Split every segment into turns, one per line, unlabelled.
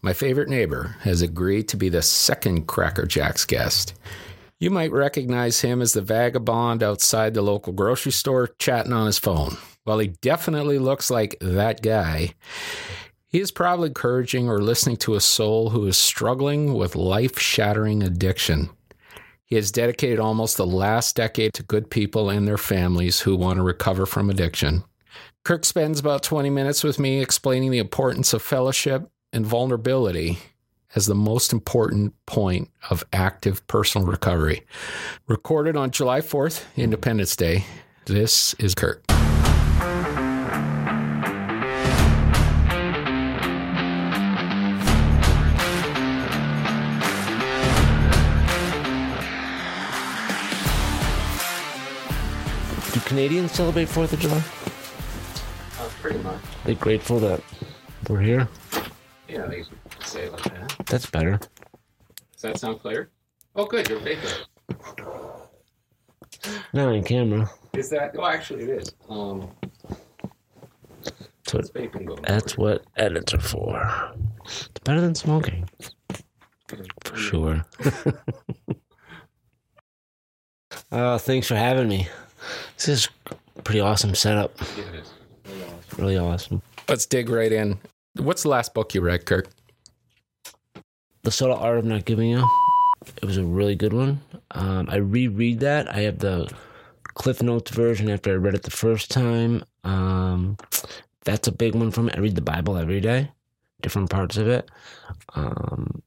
My favorite neighbor has agreed to be the second Cracker Jacks guest. You might recognize him as the vagabond outside the local grocery store chatting on his phone. While he definitely looks like that guy, he is probably encouraging or listening to a soul who is struggling with life shattering addiction. He has dedicated almost the last decade to good people and their families who want to recover from addiction. Kirk spends about 20 minutes with me explaining the importance of fellowship and vulnerability as the most important point of active personal recovery. Recorded on July 4th, Independence Day, this is Kirk.
Do Canadians celebrate 4th of July?
Uh, pretty much.
They grateful that we're here? That's better.
Does that sound clear? Oh, good. You're vaping.
Not on camera.
Is that? Oh, actually, it is. Um,
That's what,
vaping going.
that's what edits are for. It's better than smoking. For sure. uh, thanks for having me. This is a pretty awesome setup.
Yeah, it is. Really awesome.
Really awesome.
Let's dig right in. What's the last book you read, Kirk?
The Subtle Art of Not Giving You. It was a really good one. Um, I reread that. I have the Cliff Notes version after I read it the first time. Um, that's a big one for me. I read the Bible every day, different parts of it. Um,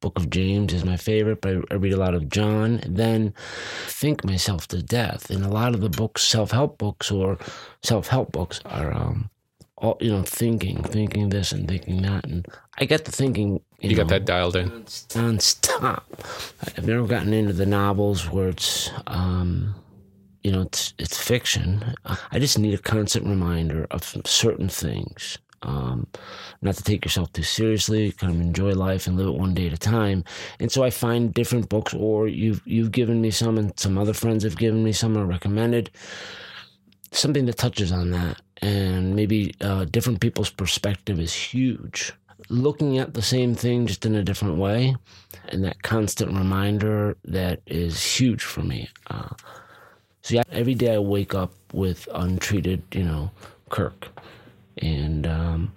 Book of James is my favorite, but I, I read a lot of John. Then think myself to death. And a lot of the books, self help books or self help books, are um, all you know, thinking, thinking this and thinking that. And I get the thinking. You,
You got that dialed in.
nonstop. I've never gotten into the novels where it's, um, you know, it's it's fiction. I just need a constant reminder of certain things. Um, not to take yourself too seriously, kind of enjoy life and live it one day at a time. And so I find different books, or you've you've given me some, and some other friends have given me some or recommended something that touches on that, and maybe uh, different people's perspective is huge looking at the same thing just in a different way and that constant reminder that is huge for me uh, so yeah every day i wake up with untreated you know kirk and um,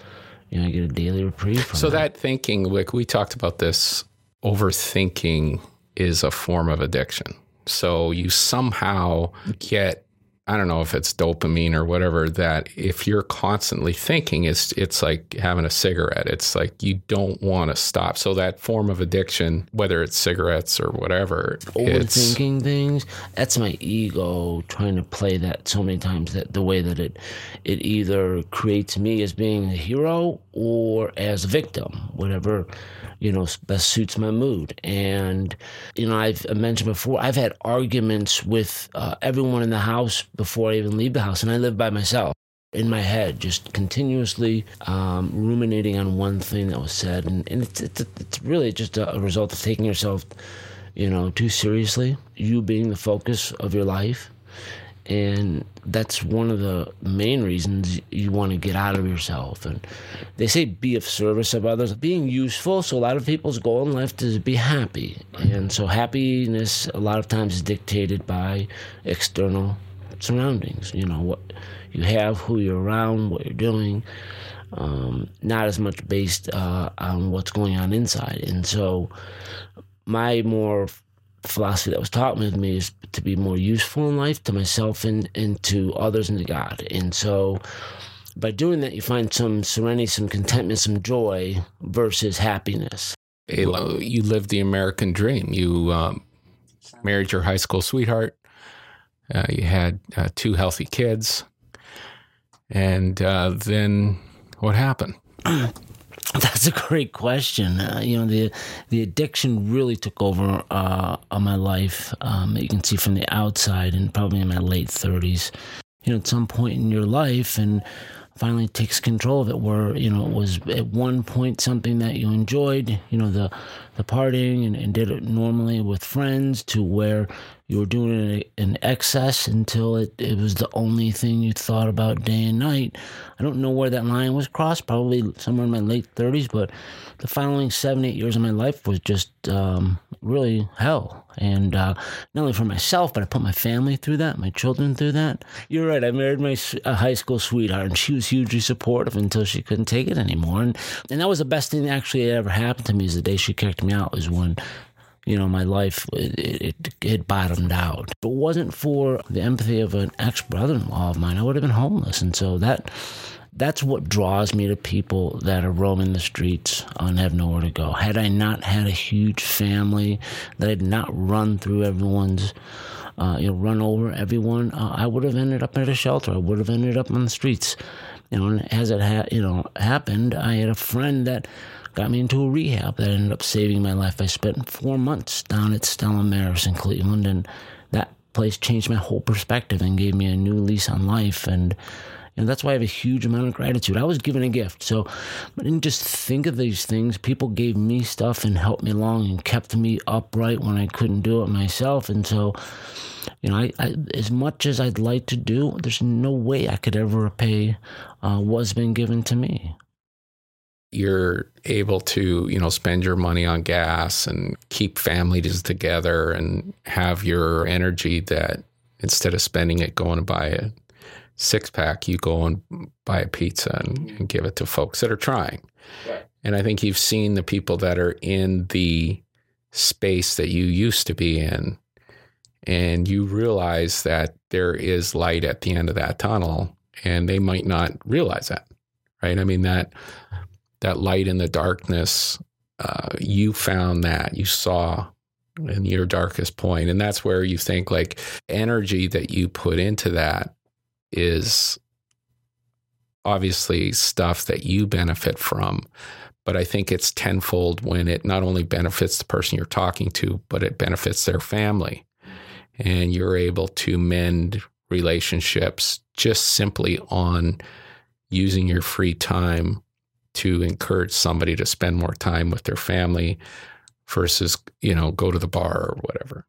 you know i get a daily reprieve from
So
that.
that thinking, like we talked about this, overthinking is a form of addiction. So you somehow get I don't know if it's dopamine or whatever that if you're constantly thinking it's it's like having a cigarette. It's like you don't want to stop. So that form of addiction, whether it's cigarettes or whatever,
overthinking things that's my ego trying to play that so many times that the way that it it either creates me as being a hero or as a victim whatever you know best suits my mood and you know i've mentioned before i've had arguments with uh, everyone in the house before i even leave the house and i live by myself in my head, just continuously um, ruminating on one thing that was said, and, and it's, it's it's really just a, a result of taking yourself you know, too seriously, you being the focus of your life. And that's one of the main reasons you want to get out of yourself. And they say be of service of others, being useful. So a lot of people's goal in life is to be happy. And so happiness a lot of times is dictated by external surroundings. You know, what you have, who you're around, what you're doing. Um, not as much based uh, on what's going on inside. And so my more philosophy that was taught with me is to be more useful in life to myself and, and to others and to God. And so by doing that, you find some serenity, some contentment, some joy versus happiness.
a- you lived the American dream. You um, married your high school sweetheart. Uh, you had uh, two healthy kids, and uh, then what happened?
That's a great question. Uh, you know, the the addiction really took over uh, on my life. Um, you can see from the outside, and probably in my late thirties. You know, at some point in your life, and finally takes control of it. Where you know it was at one point something that you enjoyed. You know, the the partying and, and did it normally with friends, to where you were doing it in excess until it, it was the only thing you thought about day and night. I don't know where that line was crossed, probably somewhere in my late 30s, but the following seven, eight years of my life was just um, really hell. And uh, not only for myself, but I put my family through that, my children through that. You're right. I married my high school sweetheart, and she was hugely supportive until she couldn't take it anymore. And, and that was the best thing that actually ever happened to me is the day she kicked me out, was when you know, my life, it, it, it, bottomed out. If it wasn't for the empathy of an ex brother in law of mine, I would have been homeless. And so that. That's what draws me to people that are roaming the streets and have nowhere to go. Had I not had a huge family, that I'd not run through everyone's uh, you know, run over everyone, uh, I would have ended up at a shelter. I would have ended up on the streets. You know, and as it ha- you know happened, I had a friend that got me into a rehab that ended up saving my life. I spent four months down at Stella Maris in Cleveland, and that place changed my whole perspective and gave me a new lease on life. And and that's why I have a huge amount of gratitude. I was given a gift, so I didn't just think of these things. People gave me stuff and helped me along and kept me upright when I couldn't do it myself. And so, you know, I, I as much as I'd like to do, there's no way I could ever repay uh, what's been given to me
you're able to, you know, spend your money on gas and keep families together and have your energy that instead of spending it going to buy a six pack, you go and buy a pizza and, and give it to folks that are trying. Right. And I think you've seen the people that are in the space that you used to be in, and you realize that there is light at the end of that tunnel, and they might not realize that. Right. I mean, that that light in the darkness, uh, you found that you saw in your darkest. And that's where you think like energy that you put into that is obviously stuff that you benefit from. But I think it's tenfold when it not only benefits the person you're talking to, but it benefits their family. And you're able to mend relationships just simply on using your free time to encourage somebody to spend more time with their family versus, you know, go to the bar or whatever.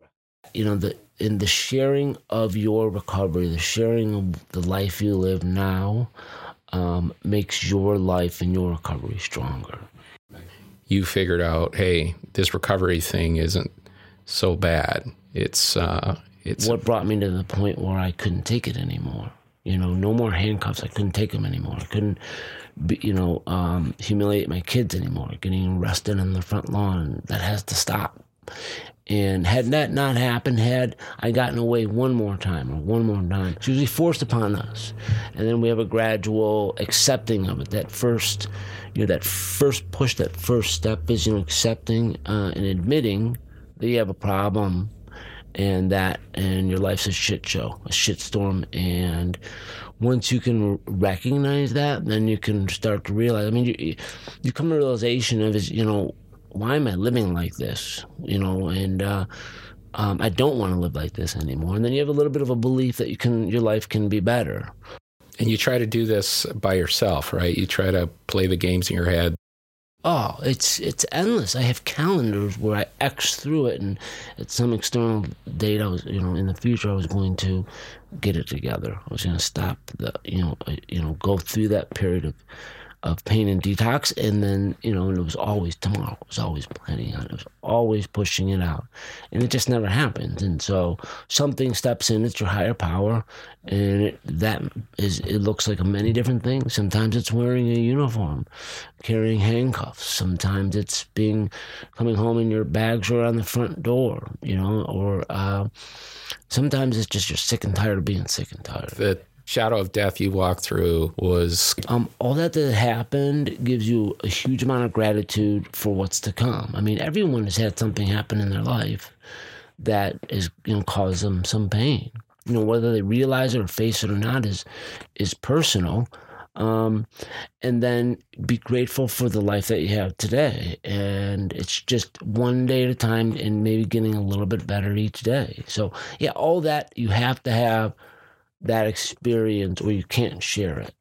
You know, the in the sharing of your recovery, the sharing of the life you live now um, makes your life and your recovery stronger.
You figured out, hey, this recovery thing isn't so bad. It's uh, it's
what brought me to the point where I couldn't take it anymore. You know, no more handcuffs. I couldn't take them anymore. I couldn't be, you know, um, humiliate my kids anymore, getting arrested on the front lawn. That has to stop. And had that not happened, had I gotten away one more time or one more time, it's usually forced upon us. And then we have a gradual accepting of it. That first, you know, that first push, that first step is, you know, accepting uh, and admitting that you have a problem and that, and your life's a shit show, a shit storm. And once you can recognize that, then you can start to realize. I mean, you, you come to realization of is you know why am I living like this? You know, and uh, um, I don't want to live like this anymore. And then you have a little bit of a belief that you can your life can be better.
And you try to do this by yourself, right? You try to play the games in your head
Oh, it's it's endless. I have calendars where I X through it, and at some external date, I was, you know, in the future, I was going to get it together. I was going to stop the, you know, you know, go through that period of of pain and detox. And then, you know, and it was always tomorrow. It was always planning on it. Was always pushing it out. And it just never happened. And so something steps in, it's your higher power. And it, that is, it looks like many different things. Sometimes it's wearing a uniform, carrying handcuffs. Sometimes it's being, coming home and your bags are on the front door, you know, or, uh, sometimes it's just you're sick and tired of being sick and tired.
That shadow of death you walked through was
um, all that that happened gives you a huge amount of gratitude for what's to come. I mean, everyone has had something happen in their life that is you know cause them some pain. You know, whether they realize it or face it or not is is personal. Um, and then be grateful for the life that you have today. And it's just one day at a time and maybe getting a little bit better each day. So, yeah, all that you have to have that experience or you can't share it.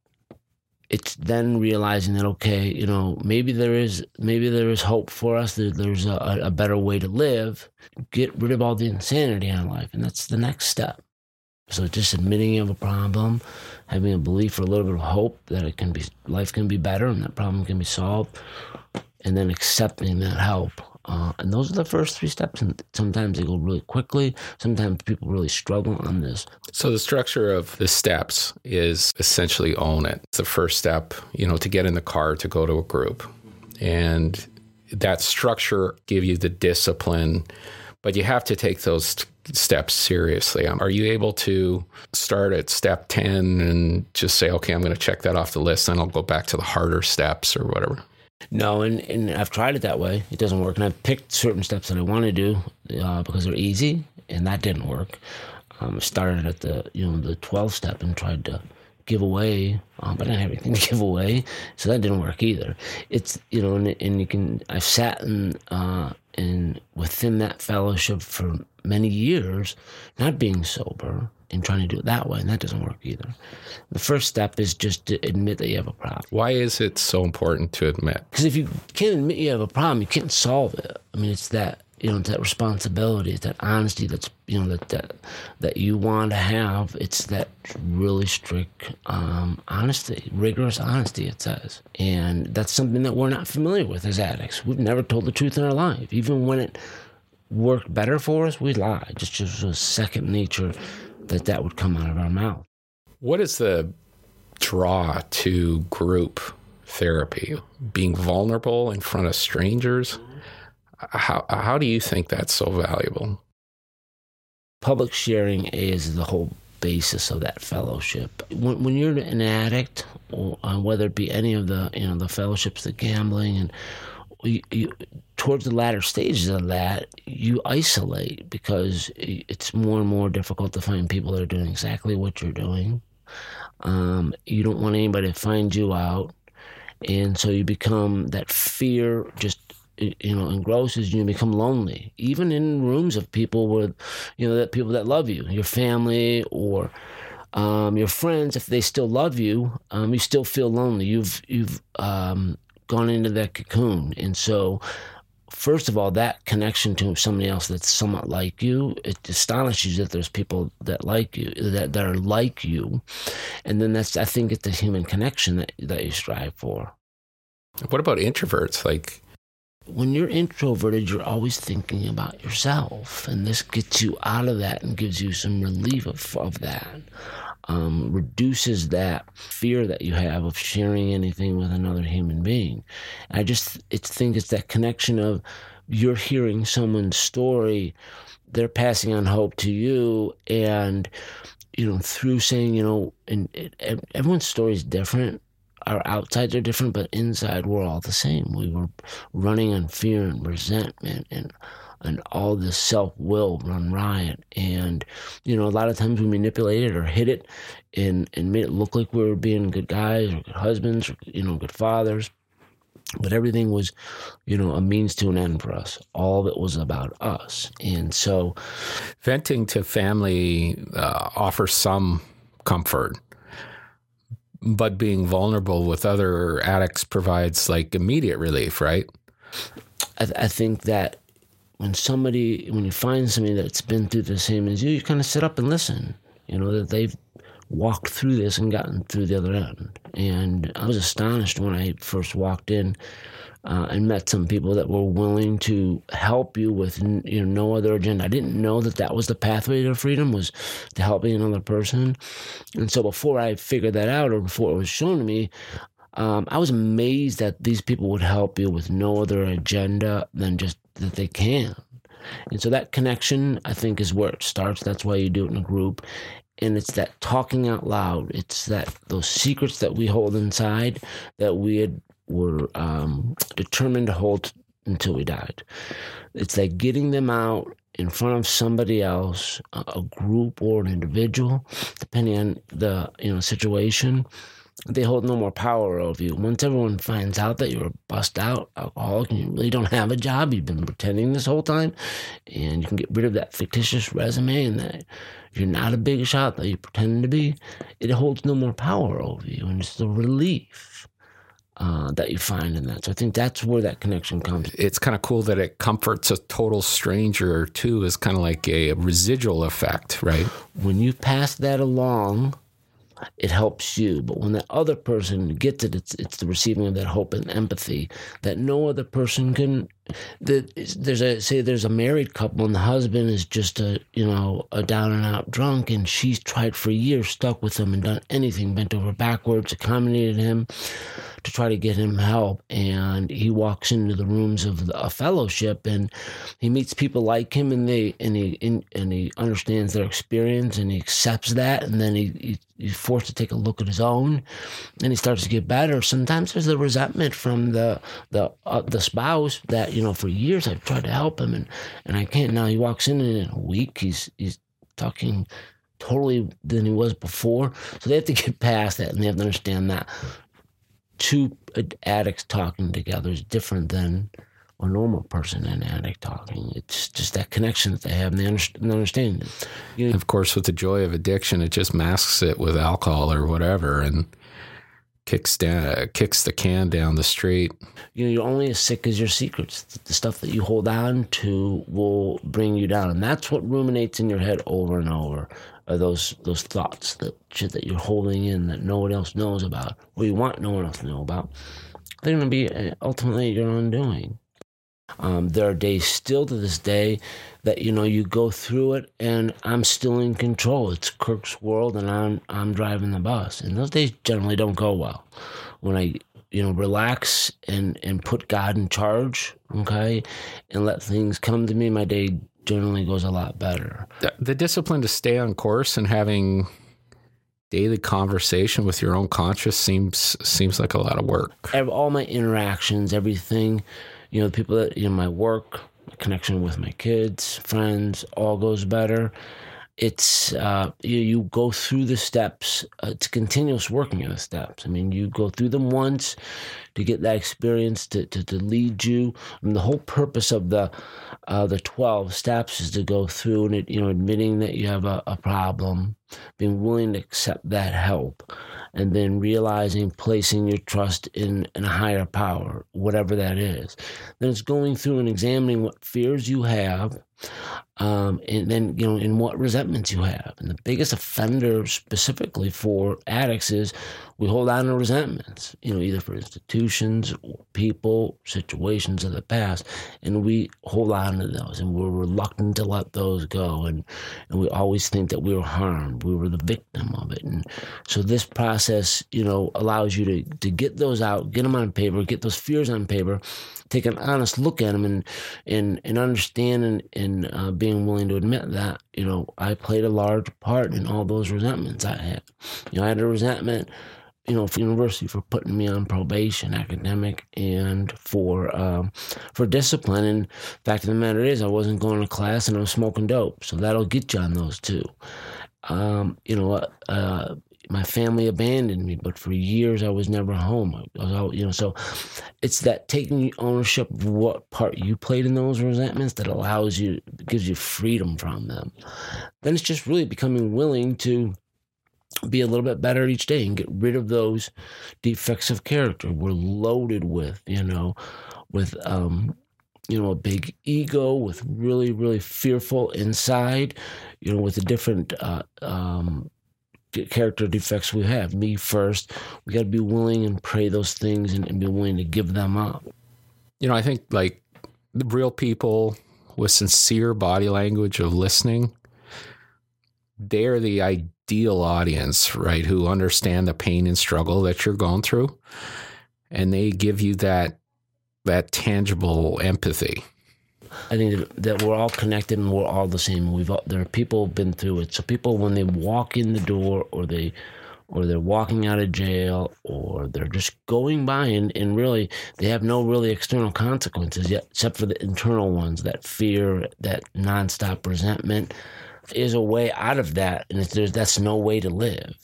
it's then realizing that okay, you know, maybe there is maybe there is hope for us. That there's a, a better way to live. Get rid of all the insanity in life, and that's the next step. So just admitting you have a problem, having a belief or a little bit of hope that it can be life can be better and that problem can be solved, and then accepting that help uh, and those are the first three steps. And sometimes they go really quickly. Sometimes people really struggle on this.
So the structure of the steps is essentially own it. It's the first step, you know, to get in the car to go to a group. And that structure give you the discipline, but you have to take those steps seriously. Um, are you able to start at step 10 and just say, okay, I'm going to check that off the list, then I'll go back to the harder steps or whatever?
No, and, and I've tried it that way. It doesn't work. And I've picked certain steps that I want to do uh, because they're easy, and that didn't work. Um, I started at the you know the 12 step and tried to give away, um, but I didn't have anything to give away, so that didn't work either. It's you know, and, and you can. I've sat in uh, in within that fellowship for many years, not being sober, and trying to do it that way, and that doesn't work either. The first step is just to admit that you have a problem.
Why is it so important to admit?
Because if you can't admit you have a problem, you can't solve it. I mean, it's that you know, it's that responsibility, it's that honesty that's you know that that, that you want to have. It's that really strict um, honesty, rigorous honesty. It says, and that's something that we're not familiar with as addicts. We've never told the truth in our life, even when it worked better for us. We lied. Just just a second nature that that would come out of our mouth.
What is the draw to group therapy? Being vulnerable in front of strangers? How, how do you think that's so valuable?
Public sharing is the whole basis of that fellowship. When, when you're an addict, or uh, whether it be any of the you know the fellowships, the gambling, and you, towards the latter stages of that, you isolate because it's more and more difficult to find people that are doing exactly what you're doing. Um, you don't want anybody to find you out, and so you become that fear just you know engrosses you become lonely. Even in rooms of people with you know that people that love you your family or um, your friends if they still love you um, you still feel lonely. You've you've um, gone into that cocoon. And so, first of all, that connection to somebody else that's somewhat like you, it astonishes you that there's people that like you, that, that are like you. And then that's, I think, it's the human connection that, that you strive for.
What about introverts? Like,
when you're introverted, you're always thinking about yourself, and this gets you out of that and gives you some relief of, of that um, reduces that fear that you have of sharing anything with another human being. I just it's think it's that connection of you're hearing someone's story, they're passing on hope to you, and you know through saying you know, and it, everyone's story is different. Our outsides are different, but inside we're all the same. We were running on fear and resentment and and all this self will run riot. And, you know, a lot of times we manipulated or hid it and, and made it look like we were being good guys or good husbands or, you know, good fathers. But everything was, you know, a means to an end for us. All of it was about us. And so.
Venting to family uh, offers some comfort but being vulnerable with other addicts provides like immediate relief, right?
I, th- I, think that when somebody when you find somebody that's been through the same as you, you kind of sit up and listen. You know that they've walked through this and gotten through the other end. And I was astonished when I first walked in uh, and met some people that were willing to help you with you know no other agenda. I didn't know that that was the pathway to freedom was to helping another person. And so before I figured that out or before it was shown to me, um, I was amazed that these people would help you with no other agenda than just that they can. And so that connection, I think, is where it starts. That's why you do it in a group. And it's that talking out loud. It's that those secrets that we hold inside that we had, were um, determined to hold until we died. It's like getting them out in front of somebody else, a group or an individual, depending on the you know situation, they hold no more power over you. Once everyone finds out that you're a bust out alcoholic and you really don't have a job, you've been pretending this whole time, and you can get rid of that fictitious resume and that you're not a big shot that you pretend to be, it holds no more power over you. And it's the relief uh, that you find in that. So I think that's where that connection comes.
It's kind of cool that it comforts a total stranger too, is kind of like a residual effect, right?
When you pass that along, it helps you. But when that other person gets it, it's it's the receiving of that hope and empathy that no other person can. There's a say there's a married couple and the husband is just a you know a down and out drunk and she's tried for years stuck with him and done anything bent over backwards accommodated him to try to get him help. And he walks into the rooms of a fellowship and he meets people like him and they and he and he understands their experience and he accepts that. And then he, he he's forced to take a look at his own and he starts to get better sometimes there's the resentment from the the uh, the spouse that you know for years i've tried to help him and and i can't now he walks in and in a week he's he's talking totally than he was before so they have to get past that and they have to understand that two addicts talking together is different than a normal person and addict talking. It's just that connection that they have and they understand, it.
You know, of course, with the joy of addiction, it just masks it with alcohol or whatever and kicks down, kicks the can down the street.
You know, you're only as sick as your secrets. The stuff that you hold on to will bring you down, and that's what ruminates in your head over and over are those those thoughts that shit that you're holding in that no one else knows about, or you want no one else to know about. They're going to be uh, ultimately your undoing. Um, there are days still to this day that you know you go through it, and I'm still in control. It's Kirk's world, and I'm I'm driving the bus, and those days generally don't go well. When I you know relax and and put God in charge, okay, and let things come to me, my day generally goes a lot better.
The, the discipline to stay on course and having daily conversation with your own conscience seems seems like a lot of work.
I have all my interactions, everything, you know, the people that you know, my work, connection with my kids, friends, all goes better. It's uh, you, you go through the steps. Uh, it's continuous working in the steps. I mean, you go through them once to get that experience to, to, to lead you. I mean, the whole purpose of the uh, the 12 steps is to go through and, it, you know, admitting that you have a, a problem, being willing to accept that help, and then realizing, placing your trust in, in a higher power, whatever that is. Then it's going through and examining what fears you have, um, and then, you know, in what resentments you have. And the biggest offender specifically for addicts is we hold on to resentments, you know, either for institutions or people, situations of the past, and we hold on to those and we're reluctant to let those go. And, and we always think that we were harmed, we were the victim of it. And so this process, you know, allows you to, to get those out, get them on paper, get those fears on paper, take an honest look at them and, and, and understand and, and uh, being willing to admit that, you know, I played a large part in all those resentments I had. You know, I had a resentment you know, for university for putting me on probation, academic, and for um, for discipline. And fact of the matter is, I wasn't going to class and I was smoking dope, so that'll get you on those too. Um, you know, uh, my family abandoned me, but for years I was never home. Was you know, so it's that taking ownership of what part you played in those resentments that allows you, gives you freedom from them. Then it's just really becoming willing to be a little bit better each day and get rid of those defects of character. We're loaded with you know with um you know a big ego with really really fearful inside you know with the different uh, um character defects we have. Me first. We got to be willing and pray those things and, and be willing to give them up.
You know i think like the real people with sincere body language of listening they're the ideal audience, right? Who understand the pain and struggle that you're going through, and they give you that that tangible empathy.
I think that we're all connected and we're all the same. We've all, there are people who've been through it. So people, when they walk in the door, or they, or they're walking out of jail, or they're just going by, and, and really they have no really external consequences yet, except for the internal ones: that fear, that nonstop resentment, is a way out of that, and there's that's no way to live.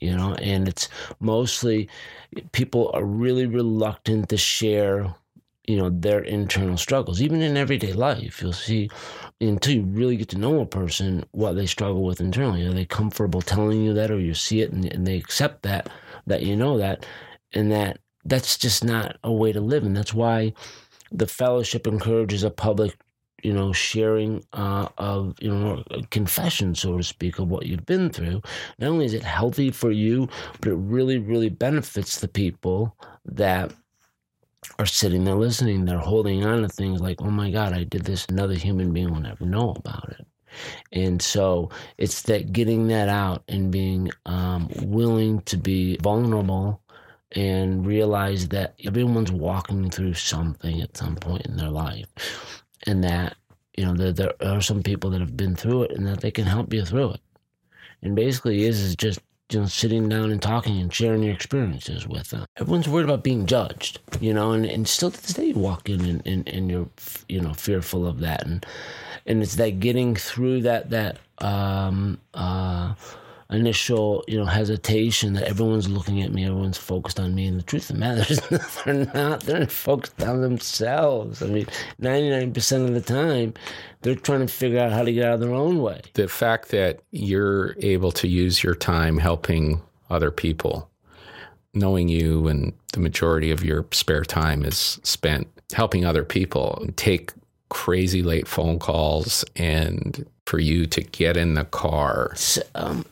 you know, and it's mostly people are really reluctant to share you know their internal struggles even in everyday life. You'll see until you really get to know a person what they struggle with internally. Are they comfortable telling you that or you see it and, and they accept that that you know that and that that's just not a way to live. And that's why the fellowship encourages a public you know sharing uh, of you know confession so to speak of what you've been through. Not only is it healthy for you but it really really benefits the people that are sitting there listening they're holding on to things like oh my god i did this another human being will never know about it. And so it's that getting that out and being um, willing to be vulnerable and realize that everyone's walking through something at some point in their life and that you know there, there are some people that have been through it and that they can help you through it. And basically is is just you know sitting down and talking and sharing your experiences with them. Everyone's worried about being judged you know and, and still to this day you walk in and, and, and you're you know fearful of that. And and it's that getting through that that um uh initial, you know, hesitation that everyone's looking at me, everyone's focused on me. And the truth of the matter is, they're not. They're focused on themselves. I mean, 99% of the time, they're trying to figure out how to get out of their own way.
The fact that you're able to use your time helping other people, knowing you and the majority of your spare time is spent helping other people, take crazy late phone calls and for you to get in the car.
So, um,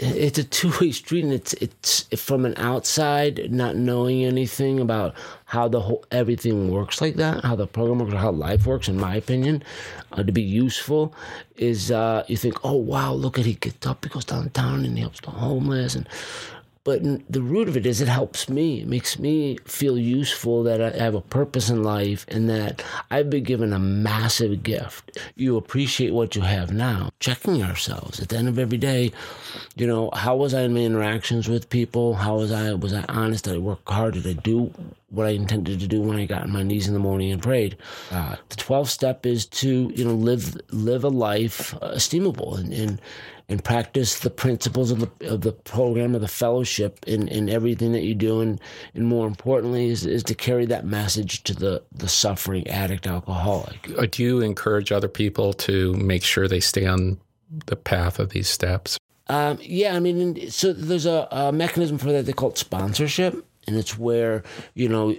it's a two way street, and it's it's from an outside, not knowing anything about how the whole everything works like that, how the program works, or how life works. In my opinion, uh, to be useful is uh, you think, oh wow, look at he gets up, he goes downtown, and he helps the homeless, and but the root of it is it helps me. It makes me feel useful that I have a purpose in life and that I've been given a massive gift. You appreciate what you have now. Checking ourselves at the end of every day, you know, how was I in my interactions with people? How was I? Was I honest? Did I work hard? Did I do what I intended to do when I got on my knees in the morning and prayed? Uh, the 12th step is to, you know, live live a life uh, esteemable and, and and practice the principles of the, of the program of the fellowship in, in everything that you do. And, and more importantly is, is to carry that message to the, the suffering addict alcoholic.
Uh, do you encourage other people to make sure they stay on the path of these steps?
Um, yeah i mean so there's a, a mechanism for that. They call it sponsorship and it's where you know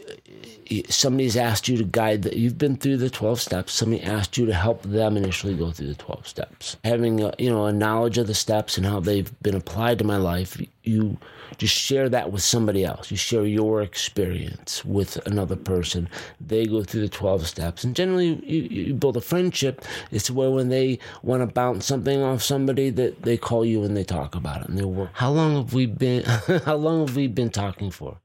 somebody's asked you to guide that you've been through the 12 steps. Somebody asked you to help them initially go through the 12 steps. Having a, you know a knowledge of the steps and how they've been applied to my life you just share that with somebody else. You share your experience with another person. They go through the 12 steps. And generally you, you build a friendship. It's where when they want to bounce something off somebody that they call you and they talk about it and they work. How long have we been how long have we been talking for